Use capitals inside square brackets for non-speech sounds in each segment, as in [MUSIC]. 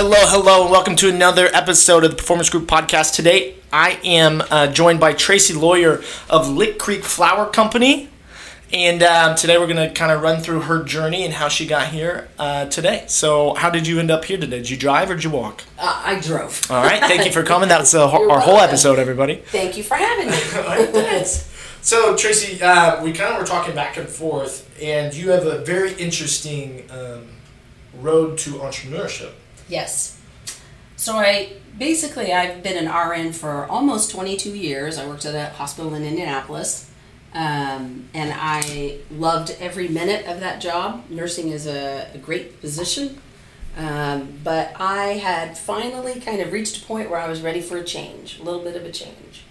hello, hello, and welcome to another episode of the Performance Group Podcast. Today, I am uh, joined by Tracy Lawyer of Lick Creek Flower Company. And um, today we're going to kind of run through her journey and how she got here uh, today. So, how did you end up here today? Did you drive or did you walk? Uh, I drove. All right, thank you for [LAUGHS] coming. That's our whole episode, everybody. Thank you for having me. [LAUGHS] Thanks. So, Tracy, uh, we kind of were talking back and forth, and you have a very interesting um, road to entrepreneurship. Yes. So I basically I've been an RN for almost 22 years. I worked at a hospital in Indianapolis, um, and I loved every minute of that job. Nursing is a, a great position, um, but I had finally kind of reached a point where I was ready for a change, a little bit of a change.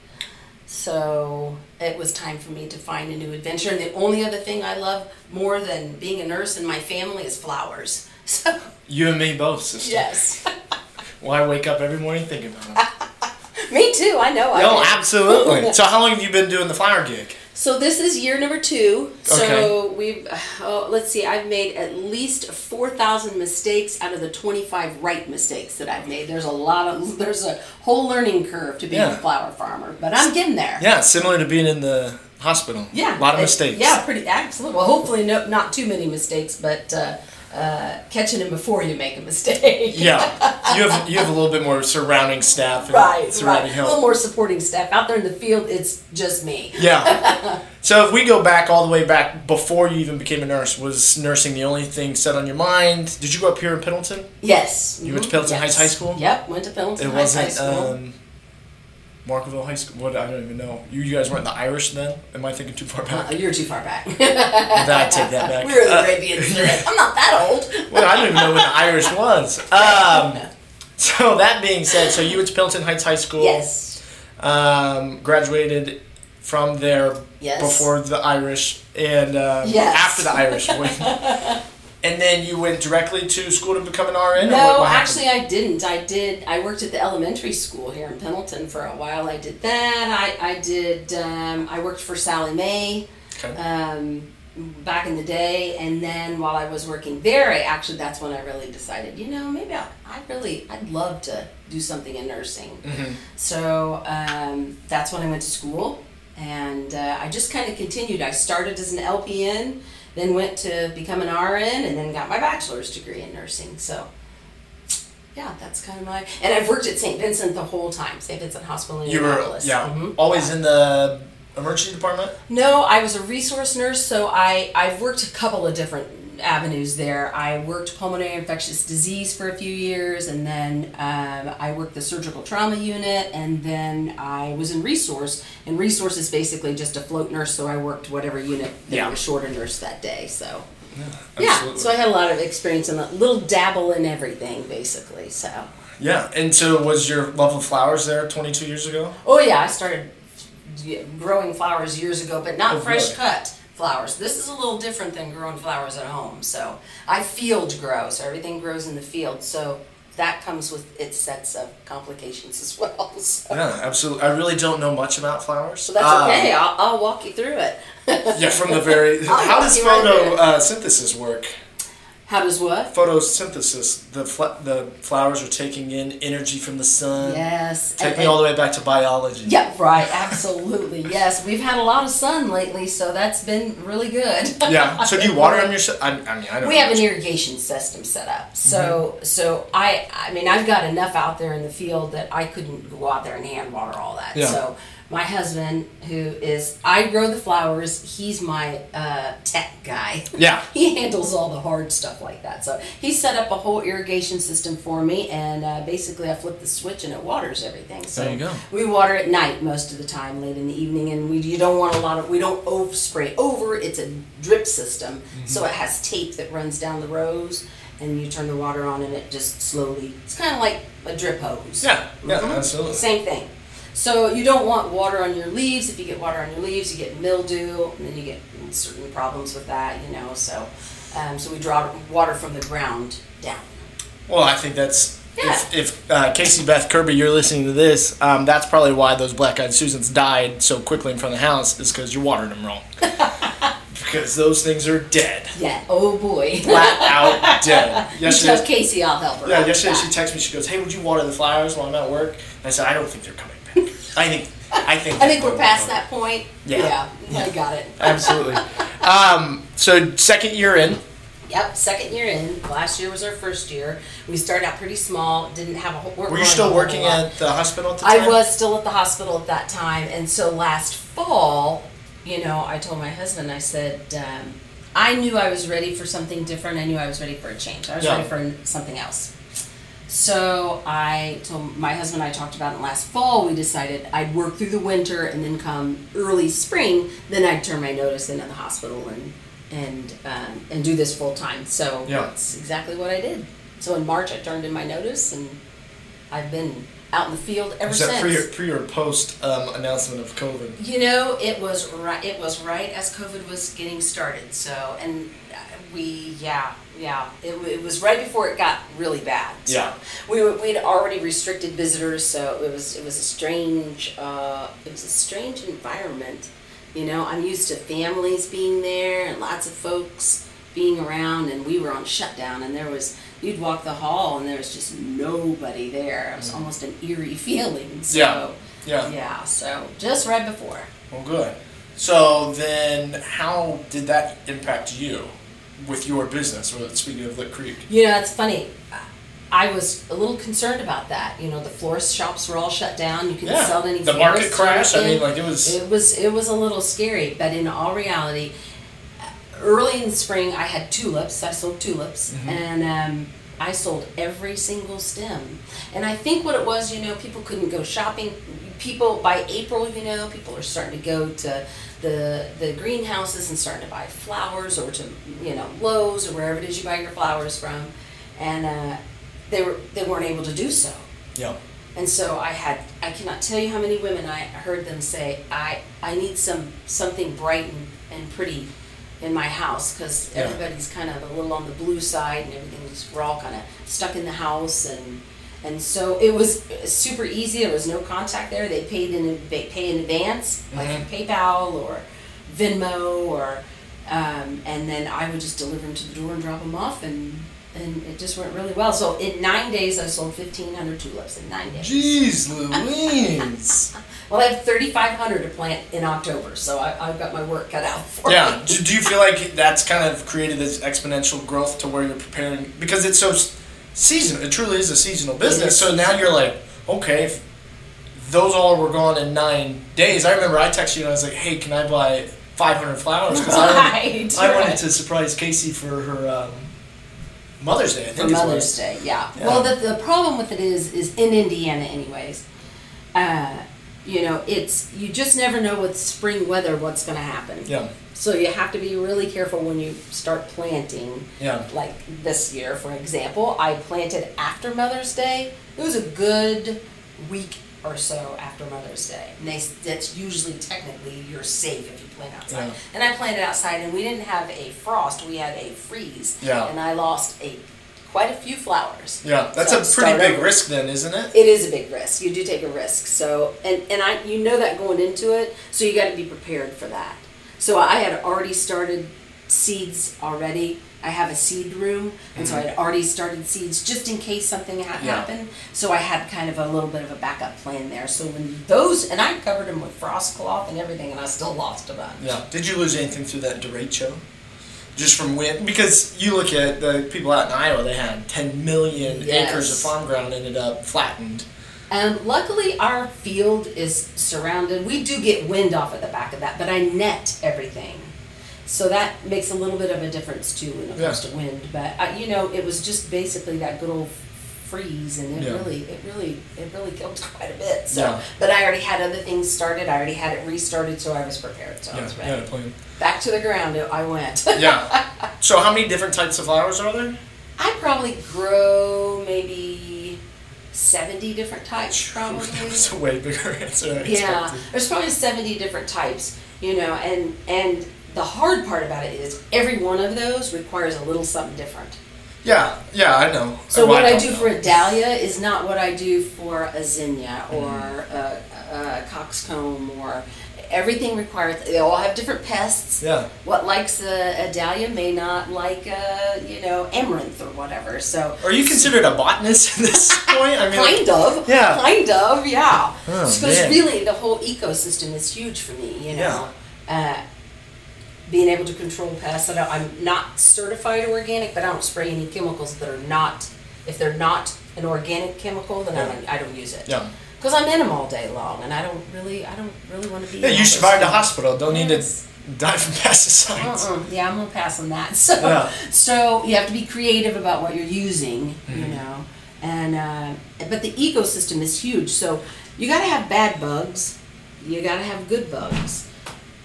So it was time for me to find a new adventure. And the only other thing I love more than being a nurse and my family is flowers. [LAUGHS] So You and me both, sister. yes, [LAUGHS] Well, I wake up every morning thinking about it. [LAUGHS] me too. I know. I No, do. absolutely. So, how long have you been doing the flower gig? So this is year number two. So Okay. we've, oh, let's see, I've made at least four thousand mistakes out of the twenty-five right mistakes that I've made. There's a lot of, [LAUGHS] there's a whole learning curve to being Yeah. a flower farmer, but I'm getting there. Yeah, similar to being in the hospital. Yeah, a lot of it- mistakes. Yeah, pretty absolutely. Well, hopefully, no, not too many mistakes, but uh, uh, catching them before you make a mistake. Yeah, [LAUGHS] you have you have a little bit more surrounding staff and Right, surrounding right. A little more supporting staff out there in the field. It's just me. Yeah. [LAUGHS] So if we go back all the way back before you even became a nurse, was nursing the only thing set on your mind? Did you grow up here in Pendleton? Yes. You went to Pendleton yes. Heights High School? Yep, went to Pendleton It Heights High wasn't School. um, Markleville High School. What I don't even know. You, you guys weren't the Irish then? Am I thinking too far Uh, back? you're too far back. [LAUGHS] I take that back. [LAUGHS] we were the Uh, Arabians. then. I'm not that old. [LAUGHS] Well, I don't even know when the Irish was. Um, so that being said, so you went to Pendleton Heights High School. Yes. Um, graduated from there Yes. before the Irish and um, Yes. after the Irish. And then you went directly to school to become an RN. No, actually, I didn't. I did. I worked at the elementary school here in Pendleton for a while. I did that. I I did. Um, I worked for Sallie Mae. Okay. um, back in the day and then while I was working there I actually that's when I really decided you know maybe I, I really I'd love to do something in nursing Mhm. so um, that's when I went to school and uh, I just kind of continued I started as an LPN then went to become an RN and then got my bachelor's degree in nursing so yeah that's kind of my and I've worked at St. Vincent the whole time St. Vincent Hospital in You were yeah Mhm. always in the emergency department. No, I was a resource nurse, so I I've worked a couple of different avenues there. I worked pulmonary infectious disease for a few years, and then um, I worked the surgical trauma unit, and then I was in resource. And resource is basically just a float nurse, so I worked whatever unit they Yeah. were short a nurse that day. So Yeah, yeah, so I had a lot of experience and a little dabble in everything, basically. So yeah, and so was your love of flowers there 22 years ago? Oh yeah, I started growing flowers years ago, but not Oh, fresh really? cut flowers. This is a little different than growing flowers at home. So I field grow, so everything grows in the field. So that comes with its sets of complications as [LAUGHS] well. So, Yeah, absolutely. I really don't know much about flowers. so that's Um, okay. I'll, I'll walk you through it. Yeah, from the very. [LAUGHS] How does you right photo uh, synthesis work? How does what? Photosynthesis. The fl- the flowers are taking in energy from the sun. Yes. Take and- me all the way back to biology. Yeah, right. Absolutely. Yes, we've had a lot of sun lately, so that's been really good. [LAUGHS] Yeah. So do you water them yourself? I, I mean, I don't. we know have an irrigation system set up so mm-hmm. so i i mean i've got enough out there in the field that i couldn't go out there and hand water all that Yeah. so my husband who is i grow the flowers he's my uh, tech guy [LAUGHS] Yeah. he handles all the hard stuff like that so he set up a whole irrigation system for me and uh, basically i flip the switch and it waters everything so There you go. we water at night most of the time late in the evening and we you don't want a lot of we don't over spray over it's a drip system Mm-hmm. so it has tape that runs down the rows and you turn the water on and it just slowly it's kind of like a drip hose Yeah. Yeah. Mhm. Absolutely. same thing so you don't want water on your leaves if you get water on your leaves you get mildew and then you get certain problems with that you know so um, so we draw water from the ground down Well, I think that's. Yeah. If, if uh, Casey Beth Kirby, you're listening to this, um, that's probably why those black eyed Susans died so quickly in front of the house, is because you watered them wrong. [LAUGHS] because those things are dead. Yeah. Oh boy. Flat out dead. [LAUGHS] you tell Yesterday, Casey I'll help her. yeah, yesterday with she that. texted me. She goes, "Hey, would you water the flowers while I'm at work?" And I said, "I don't think they're coming. I think, I think, I think we're past that point. Yeah. Yeah. I got it. Absolutely. um, so second year in. Yep. Second year in. Last year was our first year. We started out pretty small. Didn't have a whole. weren't Were you still working at the hospital at the time? I was still at the hospital at that time, and so last fall, you know, I told my husband, I said, um, I knew I was ready for something different. I knew I was ready for a change. I was Yeah. ready for something else. So I told my husband, I talked about it last fall. We decided I'd work through the winter, and then come early spring, then I'd turn my notice in at the hospital and and um, and do this full time. So Yeah. that's exactly what I did. So in March, I turned in my notice, and I've been out in the field ever Was since. pre or, pre or post um, announcement of COVID? You know, it was right. It was right as COVID was getting started. So, and we, yeah, yeah, it, it was right before it got really bad. So Yeah. we were, we'd already restricted visitors, so it was it was a strange uh, it was a strange environment. You know, I'm used to families being there and lots of folks being around, and we were on shutdown, and there was. You'd walk the hall and there was just nobody there. It was almost an eerie [LAUGHS] feeling. So, Yeah. Yeah. yeah, so just right before. Well, good. So then, how did that impact you with your business? Or speaking of Lick Creek. You know, it's funny. I was a little concerned about that. You know, the florist shops were all shut down. You couldn't Yeah. sell any The market crash. I mean, like it was. it was it was a little scary. But in all reality, early in the spring, I had tulips. I sold tulips, Mm-hmm. and um, I sold every single stem. And I think what it was, you know, people couldn't go shopping. People by April, you know, people are starting to go to the the greenhouses and starting to buy flowers, or to you know Lowe's or wherever it is you buy your flowers from, and uh, they were they weren't able to do so. yeah. And so I had I cannot tell you how many women I heard them say I I need some something bright and, and pretty in my house because Yeah. everybody's kind of a little on the blue side and everything's we're all kind of stuck in the house and and so it was super easy. There was no contact there. They paid in they pay in advance like Mhm. PayPal or Venmo or um, and then I would just deliver them to the door and drop them off and and it just went really well. So in nine days, I sold fifteen hundred tulips in nine days. Jeez Louise. [LAUGHS] Well, I have thirty five hundred to plant in October, so I, I've got my work cut out for yeah. me. Do, do you feel like that's kind of created this exponential growth to where you're preparing because it's so seasonal? It truly is a seasonal business. So now you're like, okay, if those all were gone in nine days. I remember I texted you and I was like, hey, can I buy 500 flowers? Because I, [LAUGHS] Right, I wanted right. to surprise Casey for her um, Mother's Day. I think For Mother's Day, yeah. Yeah. Well, the, the problem with it is, is in Indiana, anyways. Uh, you know, it's you just never know with spring weather what's going to happen. Yeah. So you have to be really careful when you start planting. Yeah. Like this year, for example, I planted after Mother's Day. It was a good week or so after Mother's Day. And they, that's usually technically you're safe if you plant outside. Yeah. And I planted outside, and we didn't have a frost; we had a freeze. Yeah. And I lost a quite a few flowers. Yeah. That's So a pretty big over. risk then, isn't it? It is a big risk. You do take a risk. So, and and I you know that going into it, so you got to be prepared for that. So I had already started seeds already. I have a seed room, and so I had already started seeds just in case something had Mm-hmm. Yeah. happened. So I had kind of a little bit of a backup plan there. So when those, and I covered them with frost cloth and everything, and I still lost a bunch. Yeah. Did you lose anything through that derecho? Just from wind? Because you look at the people out in Iowa, they had 10 million Yes. acres of farm ground ended up flattened. And luckily, our field is surrounded. We do get wind off at the back of that, but I net everything. So that makes a little bit of a difference too when it comes Yeah. to wind. But uh, you know, it was just basically that good old freeze, and it Yeah. really, it really, it really killed [LAUGHS] quite a bit. So, Yeah. but I already had other things started. I already had it restarted, so I was prepared. So I Yeah, was ready. had a plan. Back to the ground, I went. [LAUGHS] Yeah. So how many different types of flowers are there? I probably grow maybe seventy different types, [LAUGHS] probably. That was a way bigger answer Yeah, there's probably 70 different types, you know, and and the hard part about it is every one of those requires a little something different. Yeah, yeah, I know. So Well, what I don't do know. for a dahlia is not what I do for a zinnia or Mm-hmm. a, a coxcomb or everything requires. They all have different pests. Yeah. What likes a, a dahlia may not like a you know amaranth or whatever. So Are you considered a botanist at this [LAUGHS] point? I mean, kind of. Yeah. Kind of. Yeah. Oh, Because man. really, the whole ecosystem is huge for me. You know. Uh, being able to control pests. I don't, I'm not certified organic, but I don't spray any chemicals that are not. If they're not an organic chemical, then I don't. I don't use it. Yeah. Because I'm in them all day long, and I don't really. I don't really want to be. Yeah, in all you those survived the things. hospital. Don't need Yes. to die from pesticides. Uh-uh. Yeah, I'm gonna pass on that. [LAUGHS] So, Yeah. so you have to be creative about what you're using, Mm-hmm. you know. And uh, but the ecosystem is huge. So you got to have bad bugs. You got to have good bugs.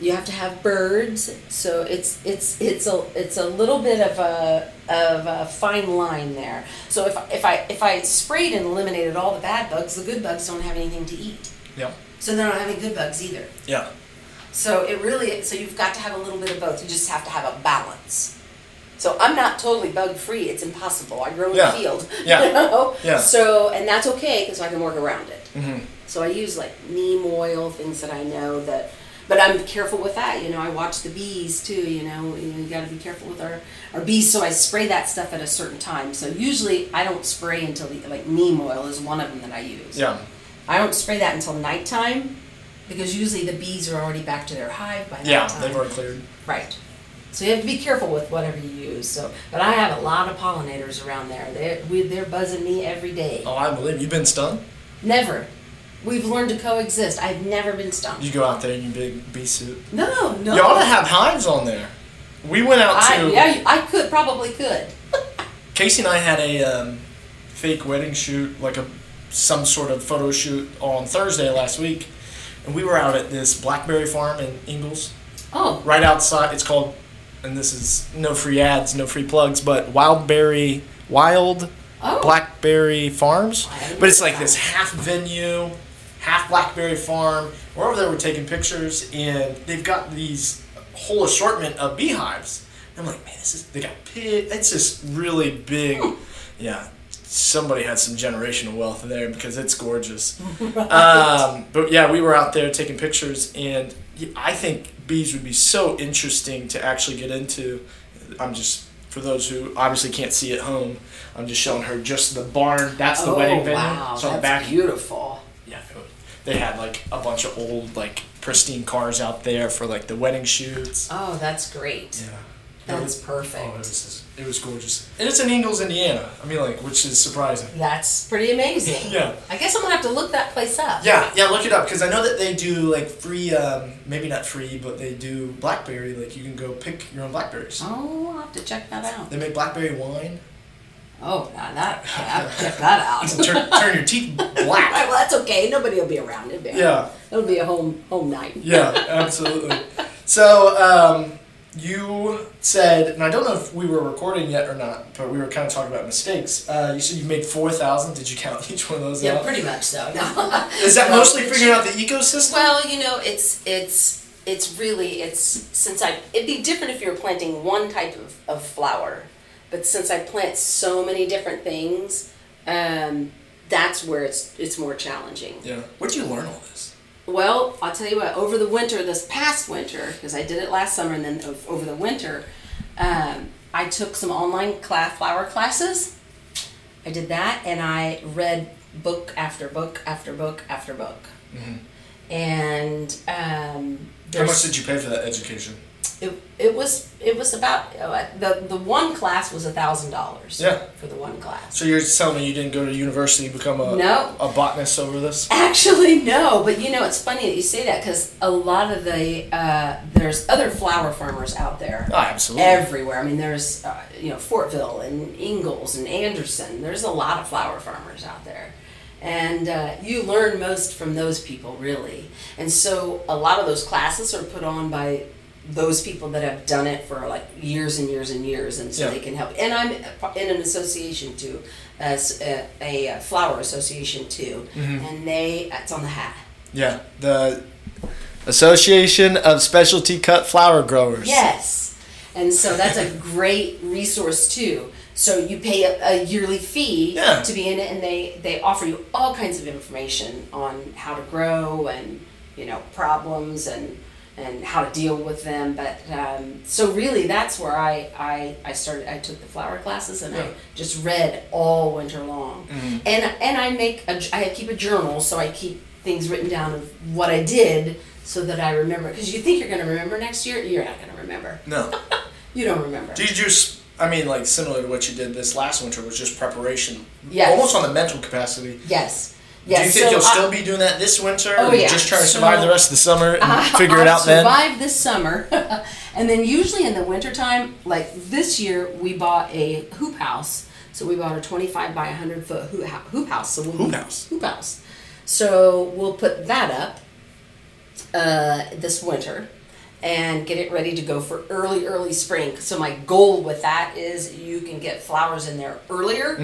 You have to have birds. So it's it's it's a it's a little bit of a of a fine line there. So if if I if I sprayed and eliminated all the bad bugs, the good bugs don't have anything to eat. Yeah. So they don't have any good bugs either. Yeah. So it really, so you've got to have a little bit of both. You just have to have a balance. So I'm not totally bug free. It's impossible. I grow in Yeah. the field. [LAUGHS] Yeah. You know? Yeah. So and that's okay because I can work around it. Mhm. So I use like neem oil, things that I know that. But I'm careful with that. You know, I watch the bees too. You know, you, know, you got to be careful with our our bees. So I spray that stuff at a certain time. So usually I don't spray until the like neem oil is one of them that I use. Yeah. I don't spray that until nighttime because usually the bees are already back to their hive by that Yeah. time. They've already cleared. Right. So you have to be careful with whatever you use. So, but I have a lot of pollinators around there. They're we, they're buzzing me every day. Oh, I believe you've been stung. Never. We've learned to coexist. I've never been stung. You go out there in your big bee suit. No, no. You ought to have hives on there. We went out I, to. yeah, I could probably could. [LAUGHS] Casey and I had a um, fake wedding shoot, like a some sort of photo shoot on Thursday last week, and we were out at this blackberry farm in Ingalls. Oh, right outside. It's called, and this is no free ads, no free plugs, but Wildberry Wild oh. Blackberry Farms. But it's like this half venue, half blackberry farm. We're over there, we're taking pictures, and they've got these whole assortment of beehives. And I'm like, man, this is they got pig. It's just really big. Yeah, somebody had some generational wealth there because it's gorgeous. [LAUGHS] um, but yeah, we were out there taking pictures, and I think bees would be so interesting to actually get into. I'm just for those who obviously can't see at home. I'm just showing her just the barn. That's the oh, wedding venue. Wow, so that's back beautiful. Yeah, it was- they had like a bunch of old like pristine cars out there for like the wedding shoots. Oh, that's great. Yeah, That's was- perfect. Oh, it was it was gorgeous, and it's in Ingalls, Indiana. I mean, like, which is surprising. That's pretty amazing. [LAUGHS] Yeah. I guess I'm gonna have to look that place up. Yeah, yeah, look it up because I know that they do like free, um, maybe not free, but they do blackberry. Like you can go pick your own blackberries. Oh, I'll have to check that out. They make blackberry wine. Oh, now that I have check that out. [LAUGHS] turn, turn your teeth All right, black. well, that's okay. Nobody will be around. It'll be Yeah, It'll be a home home night. yeah, absolutely. So um, you said, and I don't know if we were recording yet or not, but we were kind of talking about mistakes. Uh, you said you made four thousand. Did you count [LAUGHS] each one of those Yeah, out? pretty much so. No. [LAUGHS] Is that No, mostly figuring out the ecosystem? Well, you know, it's it's it's really it's since I it'd be different if you were planting one type of, of flower, but since I plant so many different things, um, that's where it's it's more challenging. yeah. Where would you learn all this? Well, I'll tell you what. Over the winter, this past winter, because I did it last summer, and then over the winter, um, I took some online class, flower classes. I did that, and I read book after book after book after book. And um, How much did you pay for that education? It, it was it was about uh, the the one class was a thousand dollars. Yeah. For the one class. So you're telling me you didn't go to university to become a No. a botanist over this? Actually, no. But you know, it's funny that you say that because a lot of the uh, there's other flower farmers out there Oh, absolutely. everywhere. I mean, there's uh, you know Fortville and Ingalls and Anderson. There's a lot of flower farmers out there, and uh, you learn most from those people really. And so a lot of those classes are put on by those people that have done it for like years and years and years, and so Yeah. they can help. And I'm in an association too, as a, a flower association too, Mm-hmm. and they it's on the hat. yeah. The Association of Specialty Cut Flower Growers. Yes. And so that's a great resource too. So you pay a, a yearly fee Yeah. to be in it, and they, they offer you all kinds of information on how to grow and you know, problems and and how to deal with them. But um, so really, that's where I, I I started. I took the flower classes and Yeah. I just read all winter long. And and I make a, I keep a journal, so I keep things written down of what I did so that I remember. Because you think you're going to remember next year, you're not going to remember. No. [LAUGHS] You don't remember. Did you? I mean, like similar to what you did this last winter was just preparation. Yes. Almost on the mental capacity. Yes. Do you think so you'll I- still be doing that this winter? Oh, or yeah. Just trying to So- survive the rest of the summer and I- figure it I've out then. survived this summer, [LAUGHS] and then usually in the wintertime, like this year, we bought a hoop house. So we bought a 25 by 100 foot hoop house. So we'll Hoop house. Hoop house. So we'll put that up uh, this winter and get it ready to go for early, early spring. So my goal with that is you can get flowers in there earlier.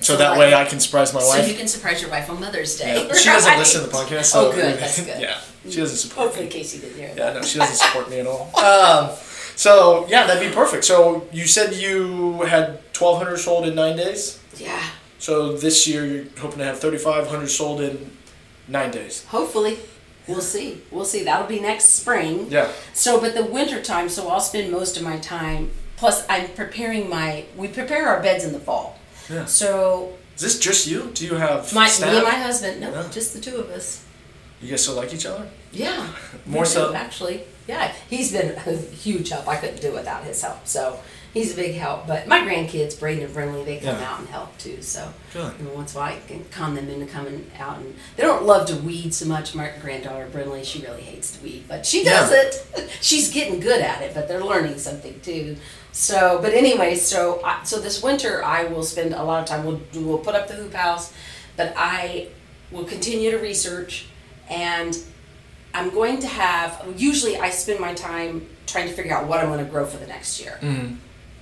So So that like- way I can surprise my wife. So you can surprise your wife on Mother's Day. Yeah. She doesn't [LAUGHS] right? listen to the podcast. So Oh, good. That's [LAUGHS] good. Yeah, she doesn't support me. Hopefully, me. Casey didn't hear Yeah, no, she doesn't support me at all. [LAUGHS] Um, so yeah, that'd be perfect. So you said you had twelve hundred sold in nine days. Yeah. So this year you're hoping to have thirty five hundred sold in nine days. Hopefully. We'll see. We'll see. That'll be next spring. Yeah. So, but the winter time, so I'll spend most of my time. Plus, I'm preparing my. We prepare our beds in the fall. Yeah. So, Is this just you? Do you have my staff? me and my husband. No, just the two of us. you guys still like each other? Yeah. More we do, so? actually. Yeah, he's been a huge help. I couldn't do it without his help. So he's a big help. But my grandkids, Braden and Brinley, they come Yeah. out and help too. So every once in a while, I can calm them into coming out. And they don't love to weed so much. My granddaughter Brinley, she really hates to weed, but she does Yeah. it. [LAUGHS] She's getting good at it, but they're learning something too. So, but anyway, so I, so this winter I will spend a lot of time. We'll we'll put up the hoop house, but I will continue to research and I'm going to have. Usually, I spend my time trying to figure out what I'm going to grow for the next year. Mhm.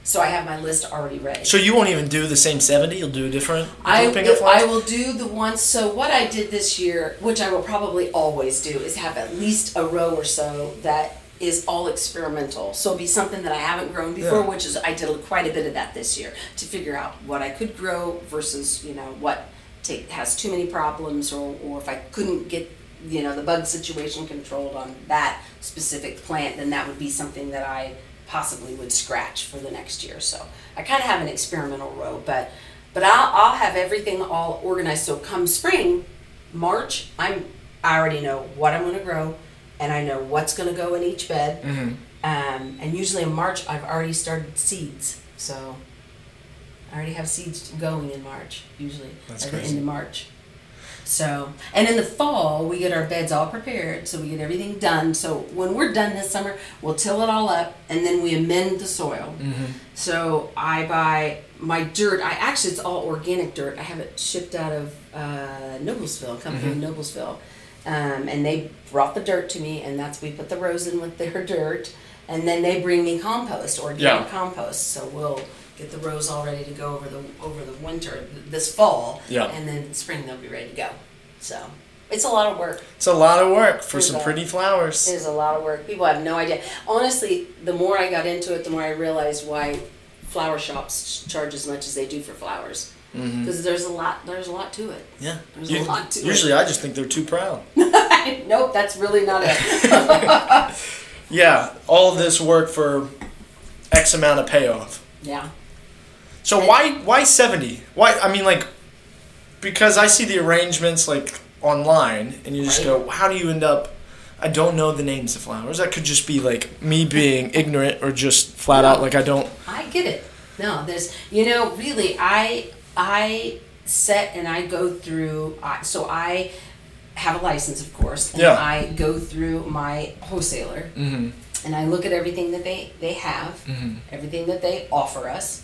So I have my list already ready. So you won't even do the same seventy. You'll do a different I, of I will do the ones. So what I did this year, which I will probably always do, is have at least a row or so that is all experimental. So it'll be something that I haven't grown before, Yeah. which is I did quite a bit of that this year to figure out what I could grow versus you know what take has too many problems or or if I couldn't get you know the bug situation controlled on that specific plant, then that would be something that I possibly would scratch for the next year. So I kind of have an experimental row, but but I'll, I'll have everything all organized. So come spring, March, I'm I already know what I'm going to grow, and I know what's going to go in each bed. Mhm. Um, and usually in March, I've already started seeds. So I already have seeds going in March, usually That's at the end of March. So, and in the fall, we get our beds all prepared, so we get everything done. So when we're done this summer, we'll till it all up, and then we amend the soil. Mm-hmm. So I buy my dirt. I actually it's all organic dirt. I have it shipped out of uh, Noblesville, company in Noblesville, um, and they brought the dirt to me, and that's we put the rows in with their [LAUGHS] dirt, and then they bring me compost, organic Yeah. compost. So we'll get the rows all ready to go over the over the winter this fall, Yeah. and then spring they'll be ready to go. So it's a lot of work. It's a lot of work for some pretty flowers. It is a lot of work. People have no idea. Honestly, the more I got into it, the more I realized why flower shops charge as much as they do for flowers. Mm-hmm. Because there's a lot. There's a lot to it. Yeah. There's a lot to usually I just think they're too proud. it. [LAUGHS] nope, that's really not it. [LAUGHS] [LAUGHS] Yeah, all of this work for X amount of payoff. yeah. So why why seventy? Why I mean like because I see the arrangements like online and you just Right. go, how do you end up I don't know the names of flowers. That could just be like me being ignorant or just flat out like I don't I get it. No, there's you know really I I set and I go through. I so I have a license, of course, and Yeah. I go through my wholesaler Mhm. and I look at everything that they they have, Mhm. everything that they offer us,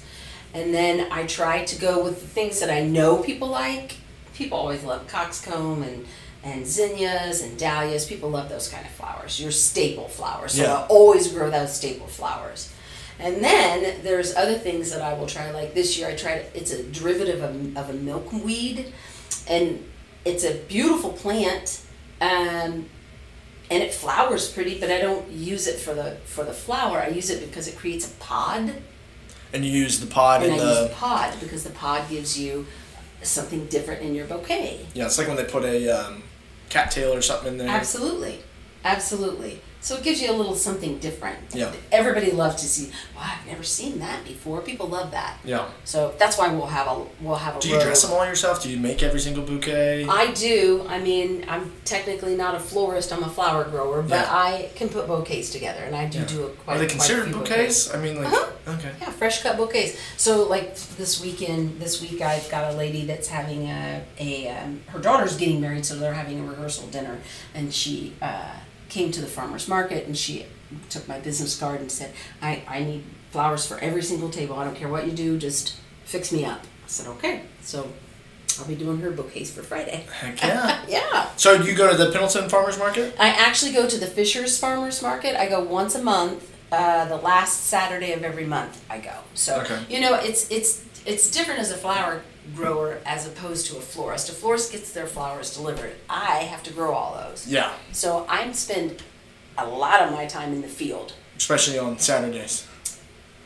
and then I try to go with the things that I know people like. People always love coxcomb and and zinnias and dahlias. People love those kind of flowers. Your staple flowers. So Yeah. I always grow those staple flowers. And then there's other things that I will try. Like this year, I tried. It's a derivative of, of a milkweed, and it's a beautiful plant. Um, and it flowers pretty, but I don't use it for the for the flower. I use it because it creates a pod, and you use the pod and in I use the the pod because the pod gives you something different in your bouquet. Yeah, it's like when they put a um, cattail or something in there. Absolutely, absolutely. So it gives you a little something different. Yeah. Everybody loves to see. Wow, I've never seen that before. People love that. Yeah. So that's why we'll have a we'll have a. Do you row. dress them all yourself? Do you make every single bouquet? I do. I mean, I'm technically not a florist. I'm a flower grower, but Yeah. I can put bouquets together, and I do Yeah. do a quite. Are they considered few bouquets? I mean, like, Uh-huh. okay. Yeah, fresh cut bouquets. So like this weekend, this week I've got a lady that's having a a um, her daughter's getting married, so they're having a rehearsal dinner, and she uh, came to the farmers market and she took my business card and said, I I need flowers for every single table. I don't care what you do, just fix me up. I said okay. So I'll be doing her bouquets for Friday. Heck yeah. [LAUGHS] Yeah. so you go to the Pendleton Farmers Market? I actually go to the Fishers Farmers Market. I go once a month. Uh, the last Saturday of every month I go. So Okay. you know it's it's it's different as a flower grower as opposed to a florist. A florist gets their flowers delivered. I have to grow all those. Yeah. So I spend a lot of my time in the field. Especially on Saturdays.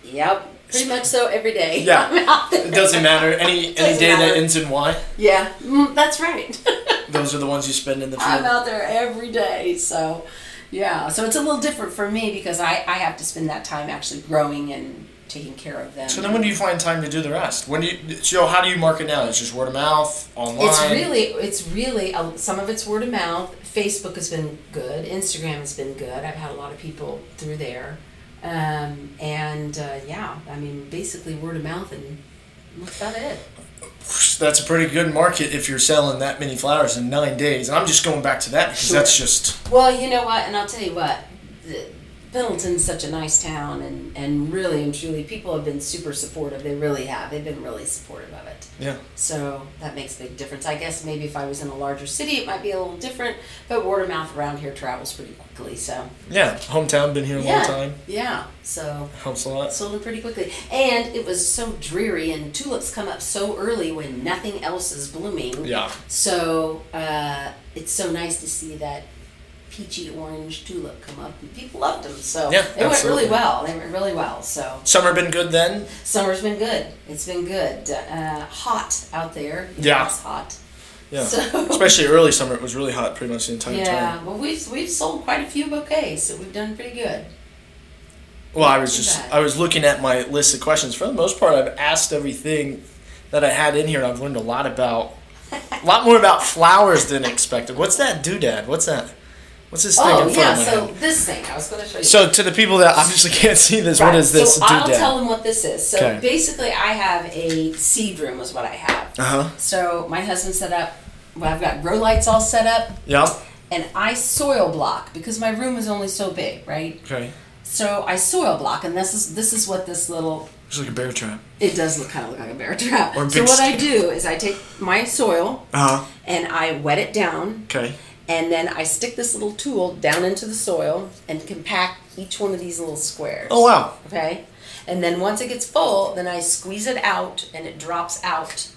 Yep. Pretty much so every day. Yeah. [LAUGHS] I'm out there. It doesn't matter. Any [LAUGHS] any day that ends in Y, Yeah, mm, that's right. [LAUGHS] those are the ones you spend in the field. I'm out there every day, so yeah. So it's a little different for me because I, I have to spend that time actually growing and taking care of them. So then when do you find time to do the rest? When do you so how do you market now? It's just word of mouth, online? it's really it's really uh, some of it's word of mouth. Facebook has been good. Instagram has been good. I've had a lot of people through there, um, and uh, yeah, I mean basically word of mouth and that's about it. that's a pretty good market if you're selling that many flowers in nine days. And I'm just going back to that because Sure. that's just Well, you know what, and I'll tell you what, the, Pendleton's such a nice town, and, and really and truly, people have been super supportive. They really have. They've been really supportive of it. yeah. So that makes a big difference. I guess maybe if I was in a larger city, it might be a little different, but word of mouth around here travels pretty quickly. So Yeah. Hometown, been here a yeah, long time. yeah. So Helps a lot. sold them pretty quickly, and it was so dreary. And tulips come up so early when nothing else is blooming. Yeah. So uh, it's so nice to see that peachy orange tulip come up, and people loved them. So Yeah, they went really well. They went really well. So Summer been good then? summer's been good. It's been good. Uh, hot out there. You know, Yeah. it's hot. Yeah. So [LAUGHS] Especially early summer, it was really hot pretty much the entire yeah. time. Yeah, well, we've we've sold quite a few bouquets, so we've done pretty good. Well, I was just. I was looking at my list of questions. For the most part, I've asked everything that I had in here, and I've learned a lot about [LAUGHS] a lot more about flowers than expected. What's that doodad? What's that? What's this thing Oh in front yeah. of So this thing, I was going to show you. So to the people that obviously can't see this, what Right, is this So I'll doodad? tell them what this is. So Okay. basically, I have a seed room, is what I have. Uh huh. So my husband set up. Well, I've got grow lights all set up, Yeah. and I soil block because my room is only so big, right? Okay. So I soil block, and this is this is what this little. It's like a bear trap. It does look kind of look like a bear trap. Or a so big what I stick. do is I take my soil Uh huh. and I wet it down, Okay. And then I stick this little tool down into the soil and compact each one of these little squares. Oh wow. Okay. And then once it gets full, then I squeeze it out and it drops out.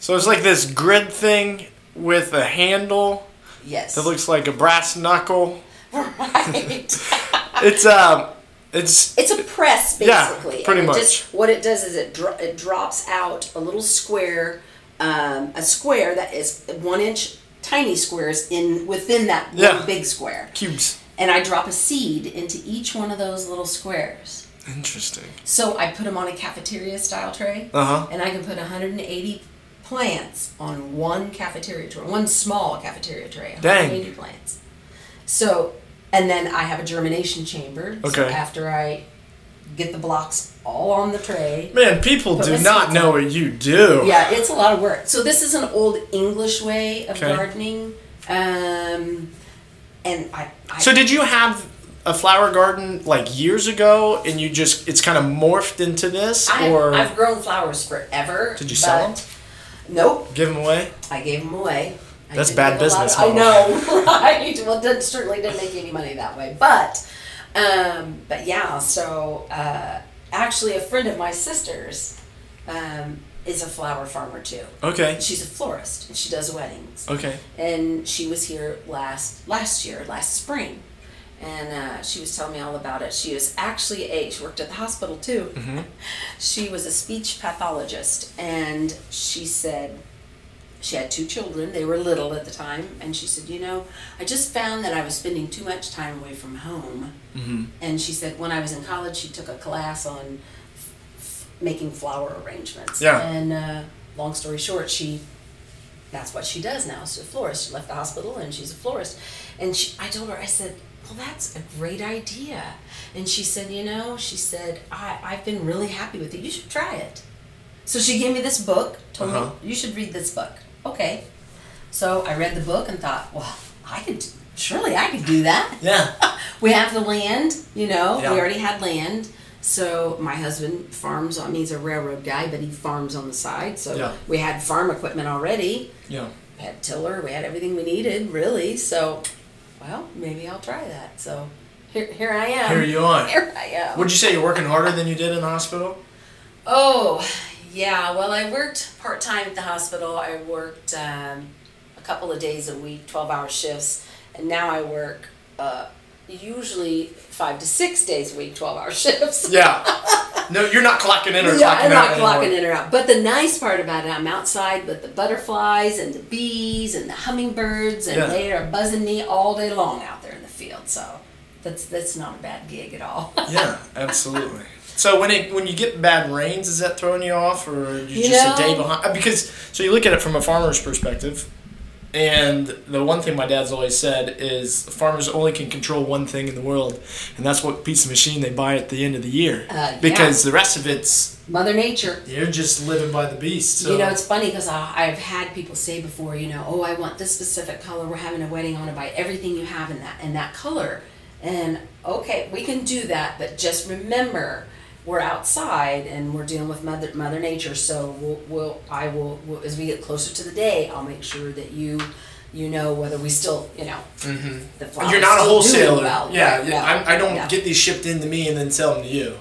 So it's like this grid thing with a handle Yes. that looks like a brass knuckle. [LAUGHS] right. [LAUGHS] It's um, it's It's a press basically. Yeah, pretty much. Just, what it does is it dro- it drops out a little square, um, a square that is one inch tiny squares in within that Yeah. one big square. cubes. And I drop a seed into each one of those little squares. Interesting. So I put them on a cafeteria style tray. Uh huh. and I can put 180 plants on one cafeteria tray, one small cafeteria tray. Dang. 180 plants. So, and then I have a germination chamber. So Okay. after I get the blocks all on the tray. Man, people do not know on. what you do. Yeah, it's a lot of work. So this is an old English way of Okay. gardening. Um, and I, I So did you have a flower garden like years ago, and you just it's kind of morphed into this, I've, or I've grown flowers forever. did you sell them? Nope. Give them away? I gave them away. I That's bad make a lot business of- I know, [LAUGHS] right? Well, certainly didn't make any money that way, but, um, but yeah. So uh, actually, a friend of my sister's um, is a flower farmer too. Okay. She's a florist and she does weddings. Okay. And she was here last last year, last spring, and uh, she was telling me all about it. She was actually a she worked at the hospital too. Mm-hmm. [LAUGHS] She was a speech pathologist, and she said, she had two children. They were little at the time, and she said, "You know, I just found that I was spending too much time away from home." Mm-hmm. And she said, when I was in college, she took a class on f- f- making flower arrangements. Yeah. And uh, long story short, she that's what she does now. She's a florist. She left the hospital and she's a florist. And she, I told her, I said, well, that's a great idea. And she said, you know, she said, I, I've been really happy with it. You should try it. So she gave me this book, told Uh-huh. me, you should read this book. Okay. So I read the book and thought, well, I could, surely I could do that. Yeah. [LAUGHS] we have the land, you know, Yeah. we already had land. So my husband farms on, he's a railroad guy, but he farms on the side. So Yeah. we had farm equipment already. Yeah. We had tiller, we had everything we needed, really. So, well, maybe I'll try that. So here, here I am. Here you are. [LAUGHS] Here I am. Would you say you're working harder than you did in the hospital? Oh, yeah. Well, I worked part time at the hospital. I worked um, a couple of days a week, 12 hour shifts. And now I work uh, usually five to six days a week, 12 hour [LAUGHS] shifts. Yeah. No, you're not clocking in or Yeah, clocking I'm out not clocking anymore. in or out. But the nice part about it, I'm outside with the butterflies and the bees and the hummingbirds, and Yeah. they are buzzing me all day long out there in the field. So that's that's not a bad gig at all. [LAUGHS] Yeah, absolutely. So when it when you get bad rains, is that throwing you off, or are you, You just a day behind? uh, Because so you look at it from a farmer's perspective, and the one thing my dad's always said is farmers only can control one thing in the world, and that's what piece of machine they buy at the end of the year. Uh, yeah. Because the rest of it's Mother Nature. you're just living by the beast. So You know, it's funny because I've had people say before, you know, oh, I want this specific color. We're having a wedding. I want to buy everything you have in that in that color. And okay, we can do that, but just remember, we're outside and we're dealing with mother Mother Nature. So we'll, we'll I will we'll, as we get closer to the day, I'll make sure that you you know whether we still you know Mhm. the flowers you're not a wholesaler. well. yeah, Right, yeah. no, I, I don't yeah. get these shipped into me and then sell them to you.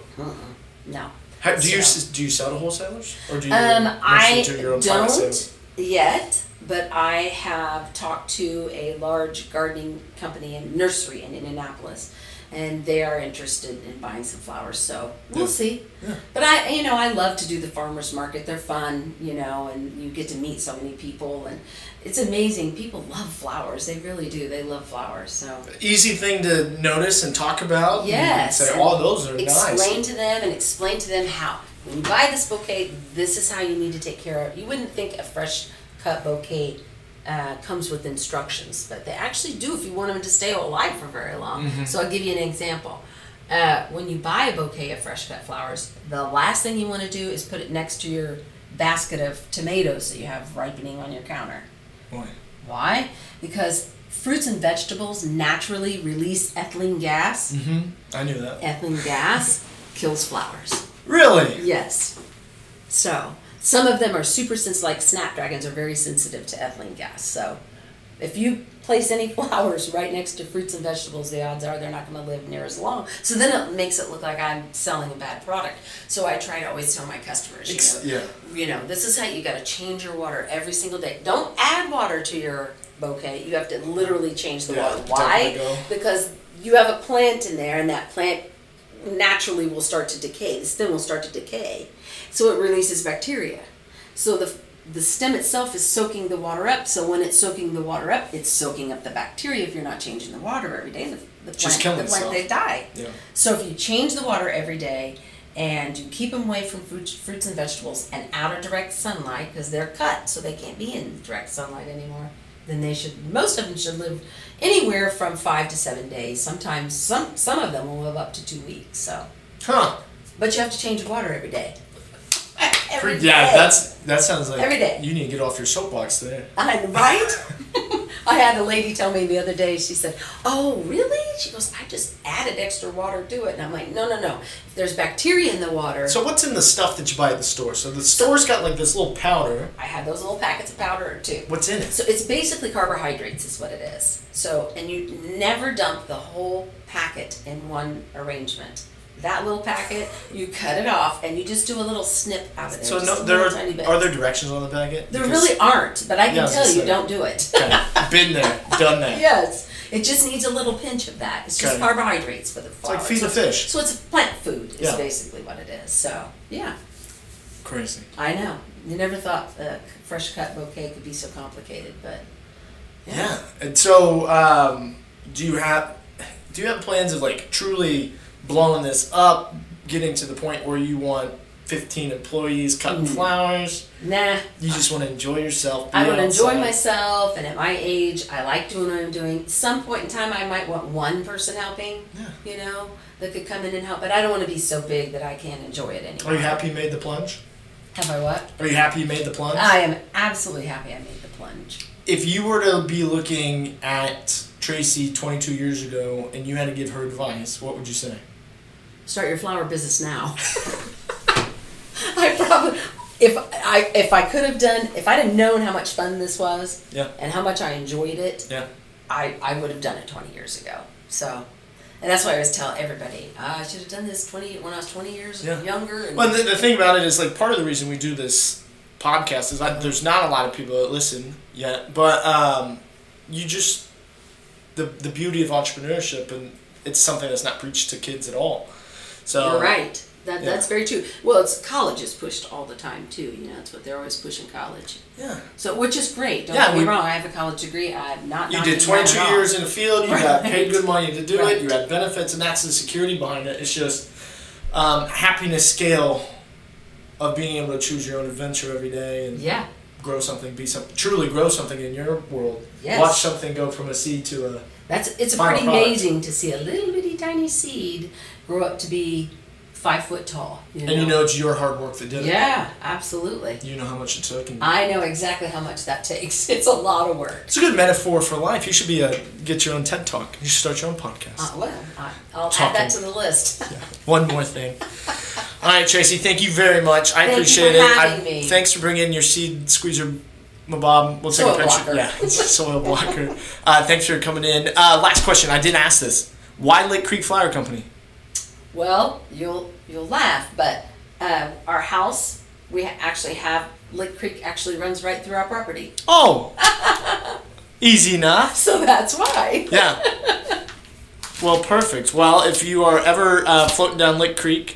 no. How, do you So- s do you sell to wholesalers or do you Um, I to your own private sales? don't yet, but I have talked to a large gardening company and nursery in Indianapolis, and they are interested in buying some flowers. So we'll see. Yeah. But I, you know, I love to do the farmers market. They're fun, you know, and you get to meet so many people, and it's amazing. People love flowers. They really do. They love flowers. So Easy thing to notice and talk about. and Yes, Say, and oh, those are explain nice. to them and explain to them how when you buy this bouquet this is how you need to take care of it you wouldn't think a fresh cut bouquet uh, comes with instructions but they actually do if you want them to stay alive for very long Mm-hmm. so i'll give you an example uh, when you buy a bouquet of fresh cut flowers the last thing you want to do is put it next to your basket of tomatoes that you have ripening on your counter Boy. why because fruits and vegetables naturally release ethylene gas Mm-hmm. I knew that. ethylene gas [LAUGHS] kills flowers. Really? Yes. So some of them are super sensitive, like snapdragons are very sensitive to ethylene gas. So if you place any [LAUGHS] flowers right next to fruits and vegetables, the odds are they're not going to live near as long. So then it makes it look like I'm selling a bad product. So I try to always tell my customers, you know, yeah. you know, this is how you got to change your water every single day. Don't add water to your bouquet. You have to literally change the Yeah, water. Why? Because you have a plant in there, and that plant naturally will start to decay. The stem will start to decay, so it releases bacteria. So the the stem itself is soaking the water up. So when it's soaking the water up, it's soaking up the bacteria. If you're not changing the water every day, the, the Just plant, killing the plant itself. they die. Yeah. So if you change the water every day and you keep them away from fruits, fruits and vegetables and out of direct sunlight because they're cut so they can't be in direct sunlight anymore, then they should most of them should live anywhere from five to seven days. Sometimes some some of them will live up to two weeks. So, Huh. but you have to change the water every day. Every yeah, day. that's that sounds like Every day. you need to get off your soapbox there. I, right? [LAUGHS] I had a lady tell me the other day, she said, Oh, really? She goes, I just added extra water to it. And I'm like, No, no, no. If there's bacteria in the water, So what's in the stuff that you buy at the store? So the store's got like this little powder. I have those little packets of powder too. What's in it? So it's basically carbohydrates, is what it is. So, and you never dump the whole packet in one arrangement. That little packet, you cut it off and you just do a little snip out of there. So no, there are, tiny bit. are there directions on the packet? There Because- really aren't, but I can Yeah, tell you, don't do it. Okay. Been there, done that. [LAUGHS] Yes, it just needs a little pinch of that. It's just Okay. carbohydrates for the flower. like feed so the it's- fish. So it's plant food. Is Yeah. basically what it is. So yeah, Crazy. I know. you never thought a fresh cut bouquet could be so complicated, but Yeah. And so, um, do you have do you have plans of like truly blowing this up, getting to the point where you want 15 employees cutting Mm. flowers? nah. You just want to enjoy yourself. I want to enjoy myself, and at my age, I like doing what I'm doing. Some point in time, I might want one person helping, Yeah. you know, that could come in and help, but I don't want to be so big that I can't enjoy it anymore. Are you happy you made the plunge? Have I what? Are you happy you made the plunge? I am absolutely happy I made the plunge. if you were to be looking at Tracy 22 years ago and you had to give her advice, what would you say? Start your flower business now. [LAUGHS] I probably, if I if I could have done, if I'd have known how much fun this was, Yeah. and how much I enjoyed it, Yeah. I, I would have done it 20 years ago. So, and that's why I always tell everybody, ah, I should have done this 20 when I was 20 years Yeah. younger. And Well, the, the thing about it is, like, part of the reason we do this podcast is that there's not a lot of people that listen yet, but um, you just the the beauty of entrepreneurship, and it's something that's not preached to kids at all. So You're right. That, Yeah. That's very true. Well, it's college is pushed all the time too. You know, that's what they're always pushing college. Yeah, So, which is great. Don't Yeah, get me we- wrong. I have a college degree. I'm not. you did 22 at all. years in the field. You got paid [LAUGHS] good money to do Right. it. You had benefits, and that's the security behind it. It's just um, happiness scale of being able to choose your own adventure every day and Yeah. grow something, be some truly grow something in your world. Yes. Watch something go from a seed to a That's it's pretty product. amazing to see a little bitty tiny seed grow up to be five foot tall. You know? and you know it's your hard work that did it. Yeah, absolutely. You know how much it took. And I know exactly how much that takes. [LAUGHS] It's a lot of work. it's a good metaphor for life. You should be a get your own TED talk. You should start your own podcast. Uh, well, I, I'll Talking. add that to the list. [LAUGHS] yeah. One more thing. All right, Tracy. Thank you very much. I Thank appreciate for it. having I, me. Thanks for bringing your seed squeezer. Mabob, we'll take Soil a picture. blocker. Yeah, it's a soil blocker. [LAUGHS] Uh, thanks for coming in. Uh, last question. I didn't ask this. Why Lick Creek Flower Company? Well, you'll you'll laugh, but uh, our house we actually have Lick Creek actually runs right through our property, Oh, [LAUGHS] easy enough. so that's why. Yeah. [LAUGHS] Well, perfect. Well, if you are ever uh, floating down Lick Creek,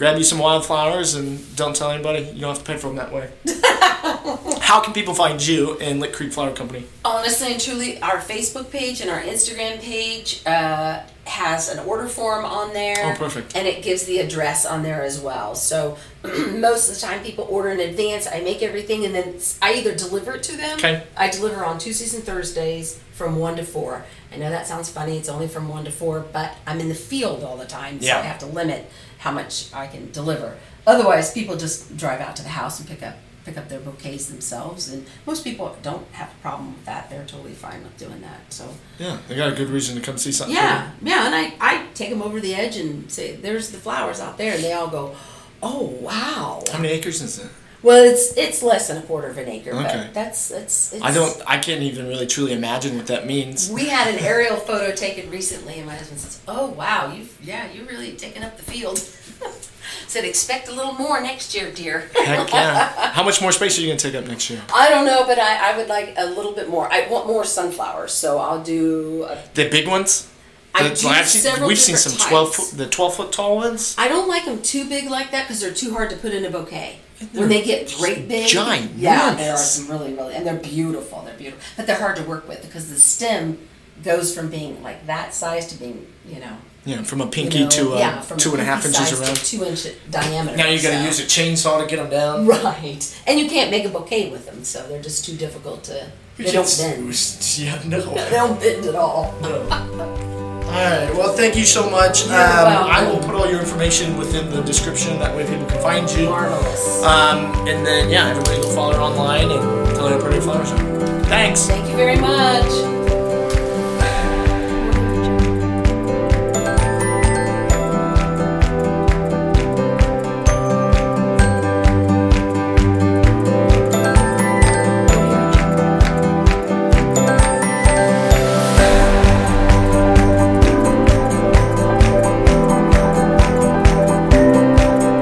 grab you some wildflowers and don't tell anybody. You don't have to pay for them that way. [LAUGHS] How can people find you in Lick Creek Flower Company? Honestly and truly, our Facebook page and our Instagram page uh, has an order form on there. Oh, perfect. And it gives the address on there as well. So [CLEARS THROAT] most of the time, people order in advance. I make everything, and then I either deliver it to them. Okay. I deliver on Tuesdays and Thursdays from one to four. I know that sounds funny. It's only from one to four, but I'm in the field all the time, so Yeah. I have to limit how much I can deliver. Otherwise, people just drive out to the house and pick up pick up their bouquets themselves, and most people don't have a problem with that. They're totally fine with doing that. So Yeah, they got a good reason to come see something. yeah, yeah, and I I take them over the edge and say, "There's the flowers out there," and they all go, "Oh wow!" How many acres is it? Well, it's it's less than a quarter of an acre, Okay. but that's that's. It's, I don't. I can't even really truly imagine what that means. We had an aerial photo taken recently, and my husband says, "Oh wow, you yeah, you really taken up the field." [LAUGHS] Said, "Expect a little more next year, dear." Heck yeah! [LAUGHS] How much more space are you gonna take up next year? I don't know, but I, I would like a little bit more. I want more sunflowers, so I'll do. A, The big ones. I The- do I've seen- several we've seen different some twelve foot, the twelve foot tall ones. I don't like them too big like that because they're too hard to put in a bouquet. They're When they get great big, ginormous. yeah, there are some really, really, and they're beautiful. They're beautiful, but they're hard to work with because the stem goes from being like that size to being, you know, Yeah, from a you pinky know, to uh, yeah, from two and a half pinky inches size around. two inch diameter. Now you got to so- use a chainsaw to get them down. right, and you can't make a bouquet with them, so they're just too difficult to. They don't bend. Yeah, no. They don't bend at all. [LAUGHS] All right. Well, thank you so much. Um, I will put all your information within the description. That way, people can find you. Marvelous. Um, and then, yeah, everybody go follow her online and tell her how pretty her flowers. Thanks. Thank you very much.